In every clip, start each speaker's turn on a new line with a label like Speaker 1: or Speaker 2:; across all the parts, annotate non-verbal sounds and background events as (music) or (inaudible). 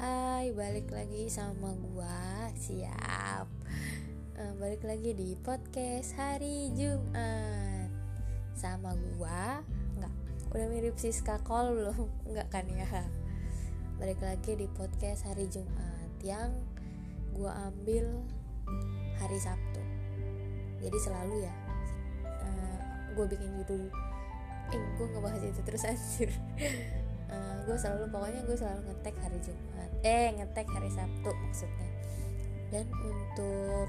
Speaker 1: Hai, balik lagi sama gua. Siap. Uh, balik lagi di podcast hari Jumat. Sama gua. Enggak. Udah mirip Siska Kol belum? (laughs) Enggak kan ya? Balik lagi di podcast hari Jumat yang gua ambil hari Sabtu. Jadi selalu ya. Uh, gua bikin judul eh gue ngebahas itu terus anjir. Uh, (laughs) eh, gue selalu pokoknya gue selalu ngetek hari Jumat. Eh ngetek hari Sabtu maksudnya. Dan untuk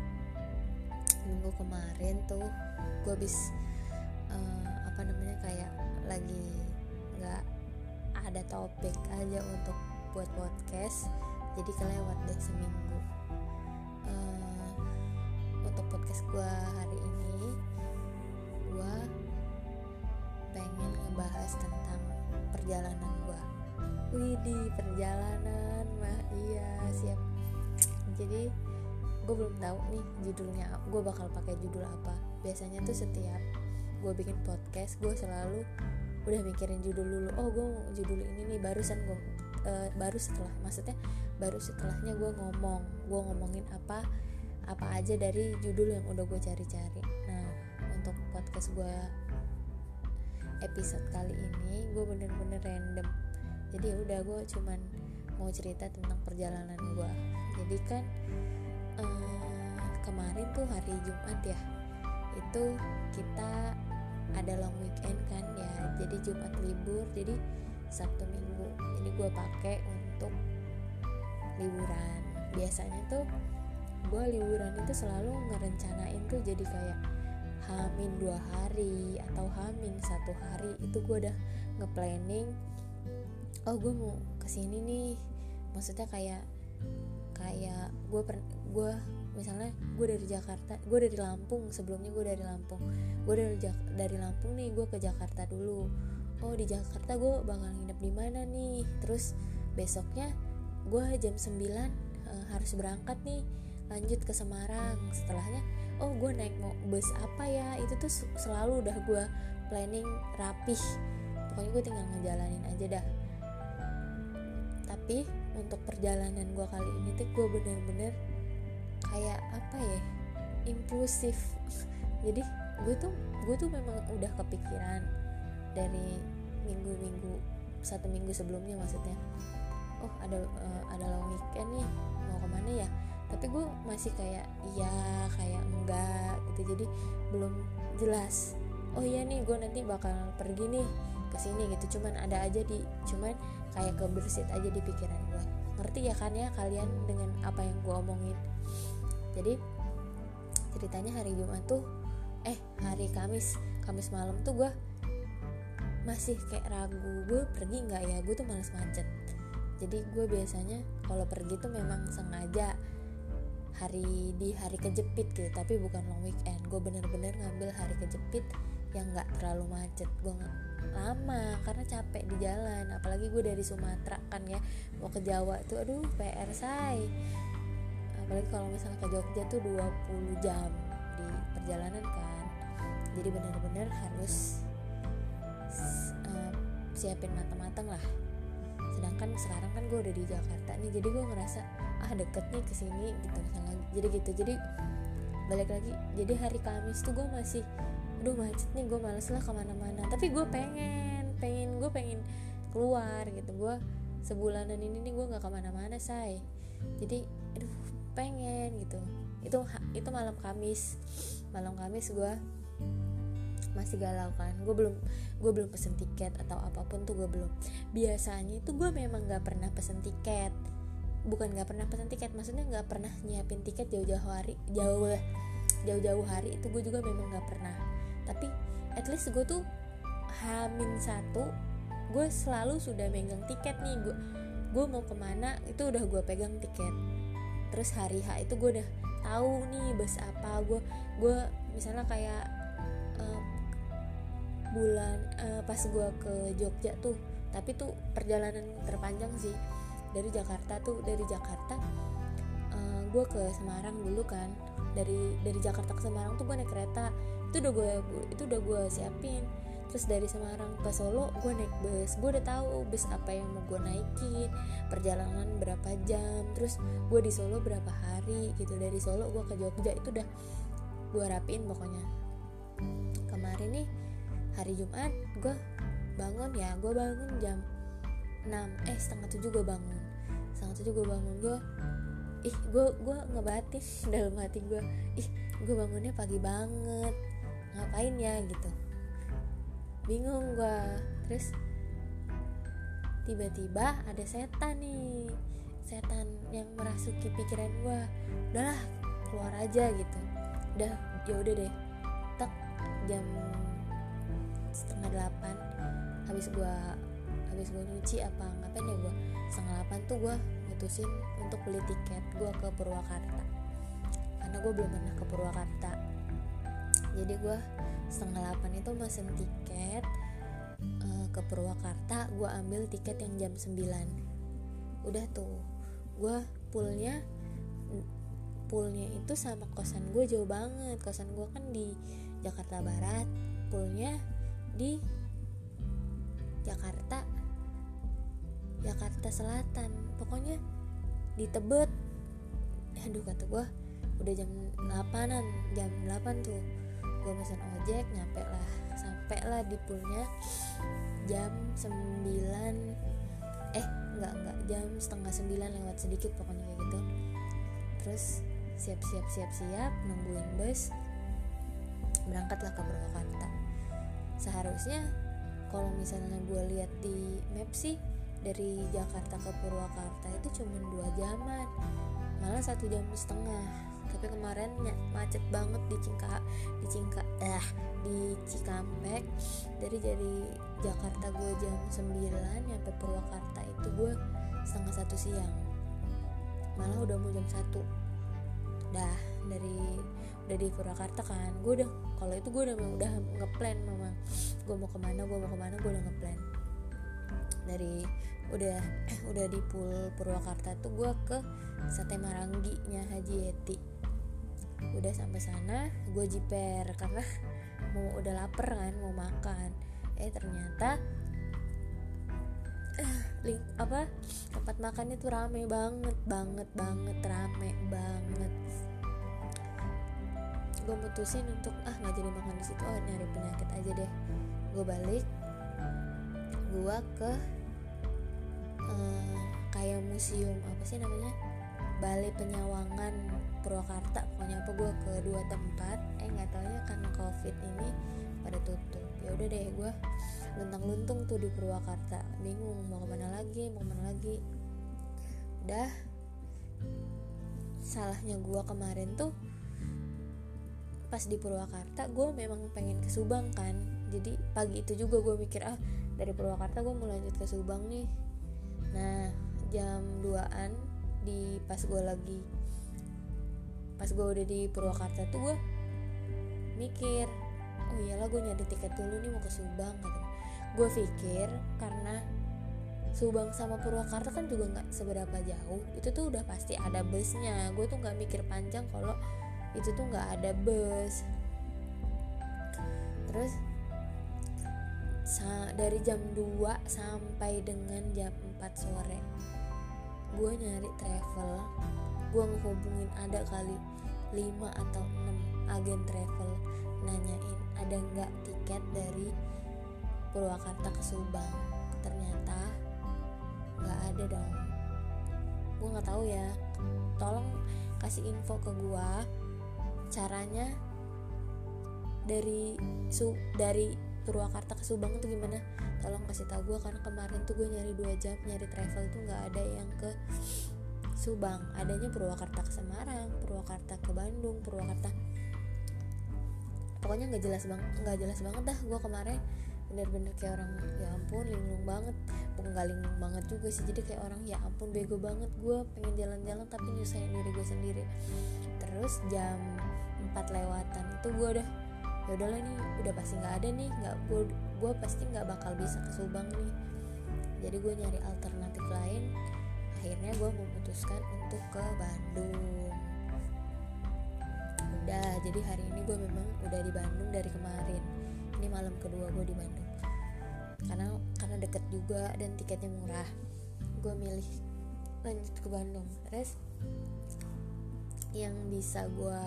Speaker 1: minggu kemarin tuh gue habis uh, apa namanya kayak lagi nggak ada topik aja untuk buat podcast jadi kelewat deh seminggu. Uh, untuk podcast gue hari ini ngebahas tentang perjalanan gua. Widih perjalanan mah iya siap. Jadi gue belum tahu nih judulnya gue bakal pakai judul apa. Biasanya tuh setiap gue bikin podcast gue selalu udah mikirin judul dulu. Oh gue mau judul ini nih barusan gue uh, baru setelah maksudnya baru setelahnya gue ngomong. Gue ngomongin apa apa aja dari judul yang udah gue cari-cari. Nah untuk podcast gue episode kali ini gue bener-bener random. Jadi ya udah gue cuman mau cerita tentang perjalanan gue jadi kan eh, kemarin tuh hari Jumat ya itu kita ada long weekend kan ya. Jadi Jumat libur jadi Sabtu Minggu. Jadi gue pakai untuk liburan. Biasanya tuh gue liburan itu selalu ngerencanain tuh jadi kayak hamin dua hari atau hamin satu hari itu gue udah ngeplanning oh gue mau ke sini nih. Maksudnya kayak kayak gue per gue misalnya gue dari Jakarta gue dari Lampung sebelumnya gue dari Lampung gue dari dari Lampung nih gue ke Jakarta dulu. Oh di Jakarta gue bakal nginep di mana nih? Terus besoknya gue jam 9 uh, eh, harus berangkat nih lanjut ke Semarang. Setelahnya oh gue naik mau bus apa ya? Itu tuh selalu udah gue planning rapih. Pokoknya gue tinggal ngejalanin aja dah. Tapi untuk perjalanan gue kali ini tuh gue bener-bener kayak apa ya? Impulsif. (laughs) Jadi gue tuh gue tuh memang udah kepikiran dari minggu-minggu satu minggu sebelumnya maksudnya. Oh ada uh, ada long weekend nih mau ke mana ya tapi gue masih kayak iya kayak enggak gitu. Jadi belum jelas. Oh iya nih gue nanti bakal pergi nih ke sini gitu. Cuman ada aja di cuman kayak kebersit aja di pikiran gue ngerti ya kan ya kalian dengan apa yang gue omongin? Jadi ceritanya hari Jumat tuh eh hari Kamis. Kamis malam tuh gue masih kayak ragu gue pergi nggak ya? Gue tuh males macet. Jadi gue biasanya kalau pergi tuh memang sengaja hari di hari kejepit gitu tapi bukan long weekend. Gue bener-bener ngambil hari kejepit yang nggak terlalu macet. Gue lama karena capek di jalan. Apalagi gue dari Sumatera kan ya mau ke Jawa tuh aduh PR say. Apalagi kalau misalnya ke Jogja tuh 20 jam di perjalanan kan. Jadi bener-bener harus uh, siapin matang-matang lah sedangkan sekarang kan gue udah di Jakarta nih jadi gue ngerasa ah deket nih ke sini gitu misalnya. Jadi gitu jadi balik lagi jadi hari Kamis tuh gue masih aduh macet nih gue males lah ke mana-mana. Tapi gue pengen pengen gue pengen keluar gitu. Gue sebulanan ini nih gue nggak ke mana-mana say. Jadi aduh pengen gitu. Itu itu malam Kamis. Malam Kamis gue masih galau kan? Gue belum gue belum pesen tiket atau apa pun tuh gue belum. Biasanya itu gue memang nggak pernah pesen tiket. Bukan nggak pernah pesen tiket maksudnya nggak pernah nyiapin tiket jauh-jauh hari jauh jauh-jauh hari itu gue juga memang nggak pernah. Tapi at least gue tuh hamin satu gue selalu sudah megang tiket nih. Gue gue mau ke mana itu udah gue pegang tiket. Terus hari H itu gue udah tahu nih bus apa. Gue gue misalnya kayak bulan uh, pas gue ke Jogja tuh tapi tuh perjalanan terpanjang sih. Dari Jakarta tuh dari Jakarta uh, eh, gue ke Semarang dulu kan. Dari dari Jakarta ke Semarang tuh gue naik kereta. Itu udah gue itu udah gue siapin. Terus dari Semarang ke Solo gue naik bus. Gue udah tahu bus apa yang mau gue naikin perjalanan berapa jam. Terus gue di Solo berapa hari gitu. Dari Solo gue ke Jogja itu udah gue rapiin pokoknya. Kemarin nih hari Jumat gue bangun ya gue bangun jam 6 eh setengah tujuh gue bangun. Setengah tujuh gue bangun gue ih gue gue ngebatin (laughs) dalam hati gue ih gue bangunnya pagi banget. Ngapain ya gitu. Bingung gue terus tiba-tiba ada setan nih. Setan yang merasuki pikiran gue udahlah keluar aja gitu. Udah ya udah deh. Tak jam setengah delapan habis gue habis gue nyuci apa ngapain ya gue setengah delapan tuh gue mutusin untuk beli tiket gue ke Purwakarta. Karena gue belum pernah ke Purwakarta. Jadi gue setengah delapan itu mesen tiket uh, ke Purwakarta gue ambil tiket yang jam 9 udah tuh gue poolnya poolnya itu sama kosan gue jauh banget. Kosan gue kan di Jakarta Barat poolnya di Jakarta Jakarta Selatan. Pokoknya di Tebet. Aduh kata gue udah jam 8an jam 8 tuh. Gue pesan ojek nyampe lah sampai lah di poolnya jam 9 eh enggak enggak jam setengah 9 lewat sedikit pokoknya kayak gitu. Terus siap siap siap siap nungguin bus berangkatlah ke Purwakarta seharusnya kalau misalnya gue lihat di map sih dari Jakarta ke Purwakarta itu cuma dua jaman. Malah satu jam setengah. Tapi kemarin macet banget di Cingka di Cingka eh di Cikampek. Dari dari Jakarta gue jam 9 nyampe Purwakarta itu gue setengah satu siang. Malah udah mau jam satu. Dah dari udah di Purwakarta kan. Gue udah kalau itu gue udah udah ngeplan memang gue mau ke mana gue mau ke mana gue udah ngeplan. Dari udah (clears throat) udah di Pul Purwakarta tuh gue ke Sate Maranggi nya Haji Yeti. Udah sampai sana gue jiper karena (laughs) mau udah lapar kan mau makan. Eh ternyata (clears throat) link apa tempat makannya tuh rame banget banget banget rame banget gue mutusin untuk ah nggak jadi makan di situ oh nyari penyakit aja deh. Gue balik gue ke uh, kayak museum apa sih namanya? Balai Penyawangan Purwakarta pokoknya apa gue ke dua tempat. Eh nggak taunya karena covid ini pada tutup. Ya udah deh gue luntang luntung tuh di Purwakarta. Bingung mau ke mana lagi mau ke mana lagi. Udah salahnya gue kemarin tuh pas di Purwakarta gue memang pengen ke Subang kan. Jadi pagi itu juga gue mikir ah dari Purwakarta gue mau lanjut ke Subang nih. Nah jam 2an di pas gue lagi pas gue udah di Purwakarta tuh gue mikir oh iyalah gue nyari tiket dulu nih mau ke Subang gitu gue pikir karena Subang sama Purwakarta kan juga nggak seberapa jauh itu tuh udah pasti ada busnya. Gue tuh nggak mikir panjang kalau itu tuh nggak ada bus. Terus dari jam 2 sampai dengan jam 4 sore gue nyari travel. Gue ngehubungin ada kali 5 atau 6 agen travel nanyain ada nggak tiket dari Purwakarta ke Subang. Ternyata nggak ada dong. Gue nggak tahu ya. Tolong kasih info ke gue caranya dari su dari Purwakarta ke Subang itu gimana? Tolong kasih tau gue karena kemarin tuh gue nyari dua jam nyari travel tuh nggak ada yang ke Subang. Adanya Purwakarta ke Semarang Purwakarta ke Bandung Purwakarta pokoknya nggak jelas bang nggak jelas banget dah gue kemarin. Bener-bener kayak orang ya ampun linglung banget. Bukan gak linglung banget juga sih jadi kayak orang ya ampun bego banget gue pengen jalan-jalan tapi nyusahin diri gue sendiri. Terus jam 4 lewatan. Itu gue udah ya udahlah nih udah pasti nggak ada nih nggak gue gue pasti nggak bakal bisa ke Subang nih. Jadi gue nyari alternatif lain. Akhirnya gue memutuskan untuk ke Bandung. Udah jadi hari ini gue memang udah di Bandung dari kemarin. Ini malam kedua gue di Bandung. Karena karena deket juga dan tiketnya murah. Gue milih lanjut ke Bandung. Terus yang bisa gue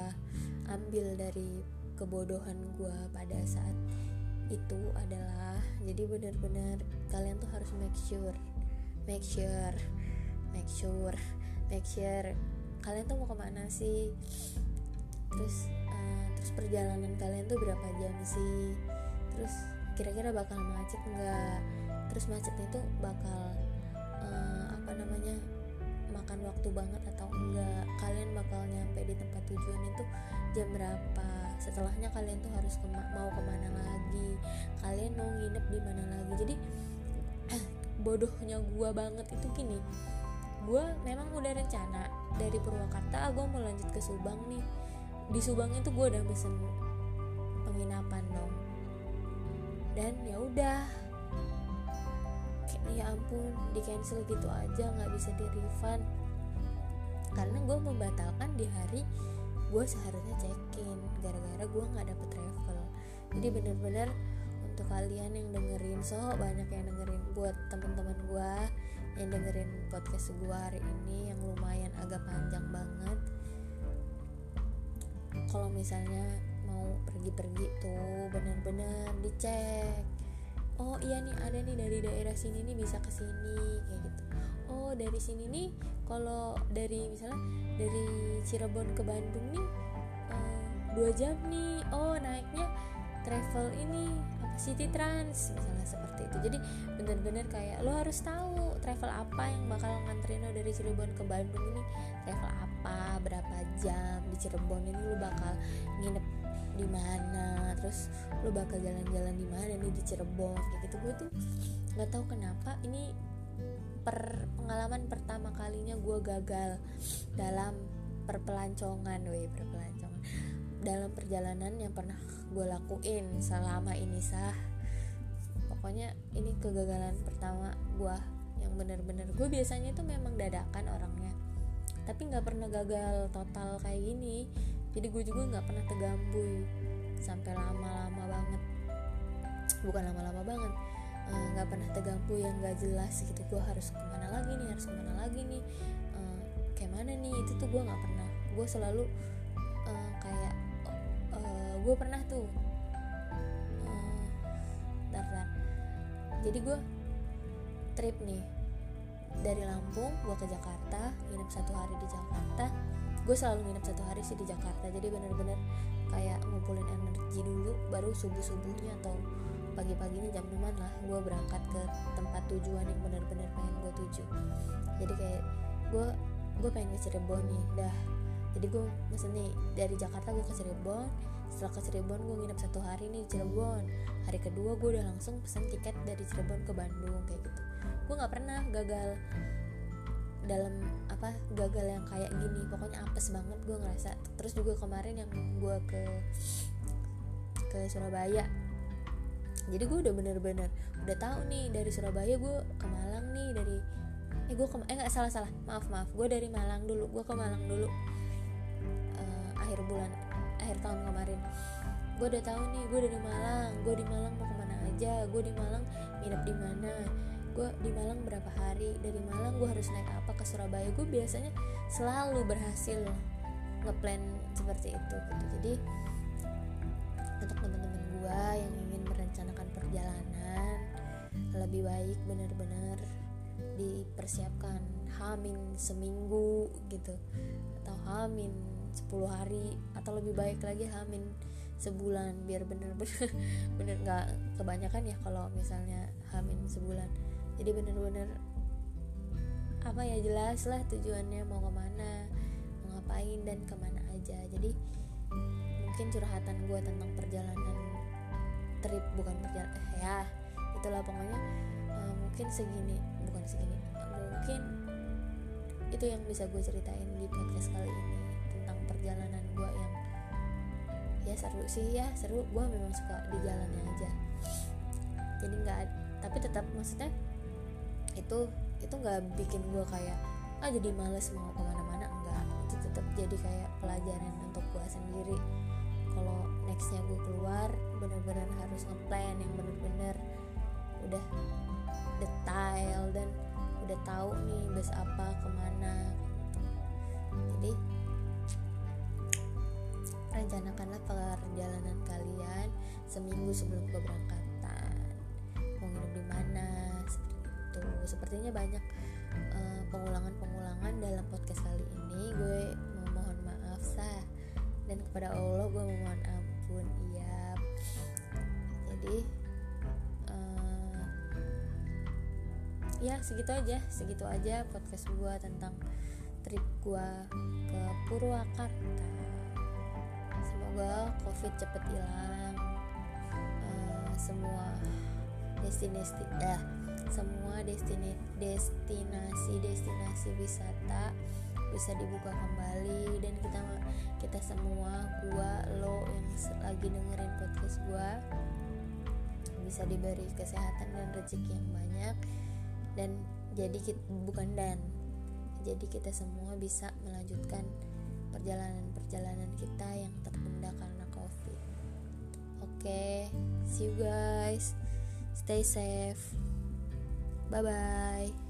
Speaker 1: ambil dari kebodohan gue pada saat itu adalah jadi benar-benar kalian tuh harus make sure make sure make sure make sure kalian tuh mau ke mana sih? Terus uh, terus perjalanan kalian tuh berapa jam sih? Terus kira-kira bakal macet nggak? Terus macetnya tuh bakal waktu banget atau enggak kalian bakal nyampe di tempat tujuan itu jam berapa. Setelahnya kalian tuh harus kema mau ke mana lagi. Kalian mau nginep di mana lagi. Jadi (clears throat) bodohnya gue banget itu gini. Gue memang udah rencana dari Purwakarta gue mau lanjut ke Subang nih. Di Subang itu gue udah pesen penginapan dong. Dan ya udah. Ya ampun di cancel gitu aja nggak bisa di refund karena gue membatalkan di hari gue seharusnya check in gara-gara gue nggak dapet travel. Jadi bener-bener untuk kalian yang dengerin so banyak yang dengerin buat teman-teman gue yang dengerin podcast gue hari ini yang lumayan agak panjang banget. Kalau misalnya mau pergi-pergi tuh bener-bener dicek. Oh iya nih ada nih dari daerah sini nih bisa ke sini kayak gitu. Oh dari sini nih kalau dari misalnya dari Cirebon ke Bandung nih uh, dua jam nih. Oh naiknya travel ini apa City Trans misalnya seperti itu. Jadi bener-bener kayak lo harus tahu travel apa yang bakal nganterin lo dari Cirebon ke Bandung ini. Travel apa berapa jam di Cirebon ini lo bakal nginep di mana terus lo bakal jalan-jalan di mana nih di Cirebon kayak gitu. Gue tuh nggak tahu kenapa ini per pengalaman pertama kalinya gue gagal dalam perpelancongan weh perpelancongan. Dalam perjalanan yang pernah gue lakuin selama ini sah. Pokoknya ini kegagalan pertama gue yang bener-bener gue biasanya itu memang dadakan orangnya tapi nggak pernah gagal total kayak gini. Jadi gue juga nggak pernah tegambuy sampai lama-lama banget. Bukan lama-lama banget nggak uh, pernah tegambuy yang nggak jelas gitu. Gue harus ke mana lagi nih harus ke mana lagi nih? Uh, kayak mana nih? Itu tuh gue nggak pernah. Gue selalu uh, kayak gue pernah tuh uh, jadi gue trip nih dari Lampung gue ke Jakarta nginep satu hari di Jakarta. Gue selalu nginep satu hari sih di Jakarta. Jadi bener-bener kayak ngumpulin energi dulu baru subuh subuhnya atau pagi-paginya jam 6 lah gue berangkat ke tempat tujuan yang bener-bener pengen gue tuju. Jadi kayak gue gue pengen ke Cirebon nih dah. Jadi gue mesen nih dari Jakarta gue ke Cirebon. Setelah ke Cirebon gue nginep satu hari nih di Cirebon. Hari kedua gue udah langsung pesen tiket dari Cirebon ke Bandung kayak gitu. Gue nggak pernah gagal dalam apa gagal yang kayak gini. Pokoknya apes banget gue ngerasa. Terus juga kemarin yang gue ke ke Surabaya jadi gue udah bener-bener udah tahu nih dari Surabaya gue ke Malang nih dari eh gue ke eh nggak salah salah maaf maaf gue dari Malang dulu gue ke Malang dulu uh, akhir bulan akhir tahun kemarin. Gue udah tahu nih gue dari Malang gue di Malang mau ke mana aja gue di Malang nginep di mana gue di Malang berapa hari dari Malang gue harus naik apa ke Surabaya gue biasanya selalu berhasil ngeplan seperti itu gitu. Jadi untuk teman-teman gue yang merencanakan perjalanan lebih baik benar-benar dipersiapkan. Hamin seminggu gitu atau hamin 10 hari atau lebih baik lagi hamin sebulan biar bener-bener (laughs) bener nggak kebanyakan ya kalau misalnya hamin sebulan. Jadi bener-bener apa ya jelas lah tujuannya mau ke mana mau ngapain dan ke mana aja. Jadi mungkin curhatan gue tentang perjalanan trip bukan perjalanan eh, ya itulah pokoknya uh, mungkin segini bukan segini mungkin itu yang bisa gue ceritain di podcast kali ini perjalanan gue yang ya seru sih ya seru gue memang suka di jalannya aja. Jadi nggak tapi tetap maksudnya itu itu nggak bikin gue kayak ah jadi males mau ke mana-mana. Enggak itu tetap jadi kayak pelajaran untuk gue sendiri kalau nextnya gue keluar bener-bener harus ngeplan yang bener-bener udah detail dan udah tahu nih bus apa ke mana jadi rencanakanlah perjalanan kalian seminggu sebelum keberangkatan. Mau nginep di mana seperti itu. Sepertinya banyak uh, pengulangan-pengulangan dalam podcast kali ini kepada Allah gue memohon ampun iya. Jadi uh, ya segitu aja segitu aja podcast gue tentang trip gue ke Purwakarta. Semoga covid cepet hilang. Uh, semua destinasi dah semua destinasi destinasi destinasi wisata bisa dibuka kembali dan kita kita semua gua lo yang lagi dengerin podcast gua bisa diberi kesehatan dan rezeki yang banyak. Dan jadi kita, bukan dan jadi kita semua bisa melanjutkan perjalanan-perjalanan kita yang tertunda karena covid. Oke okay, see you guys. Stay safe. Bye bye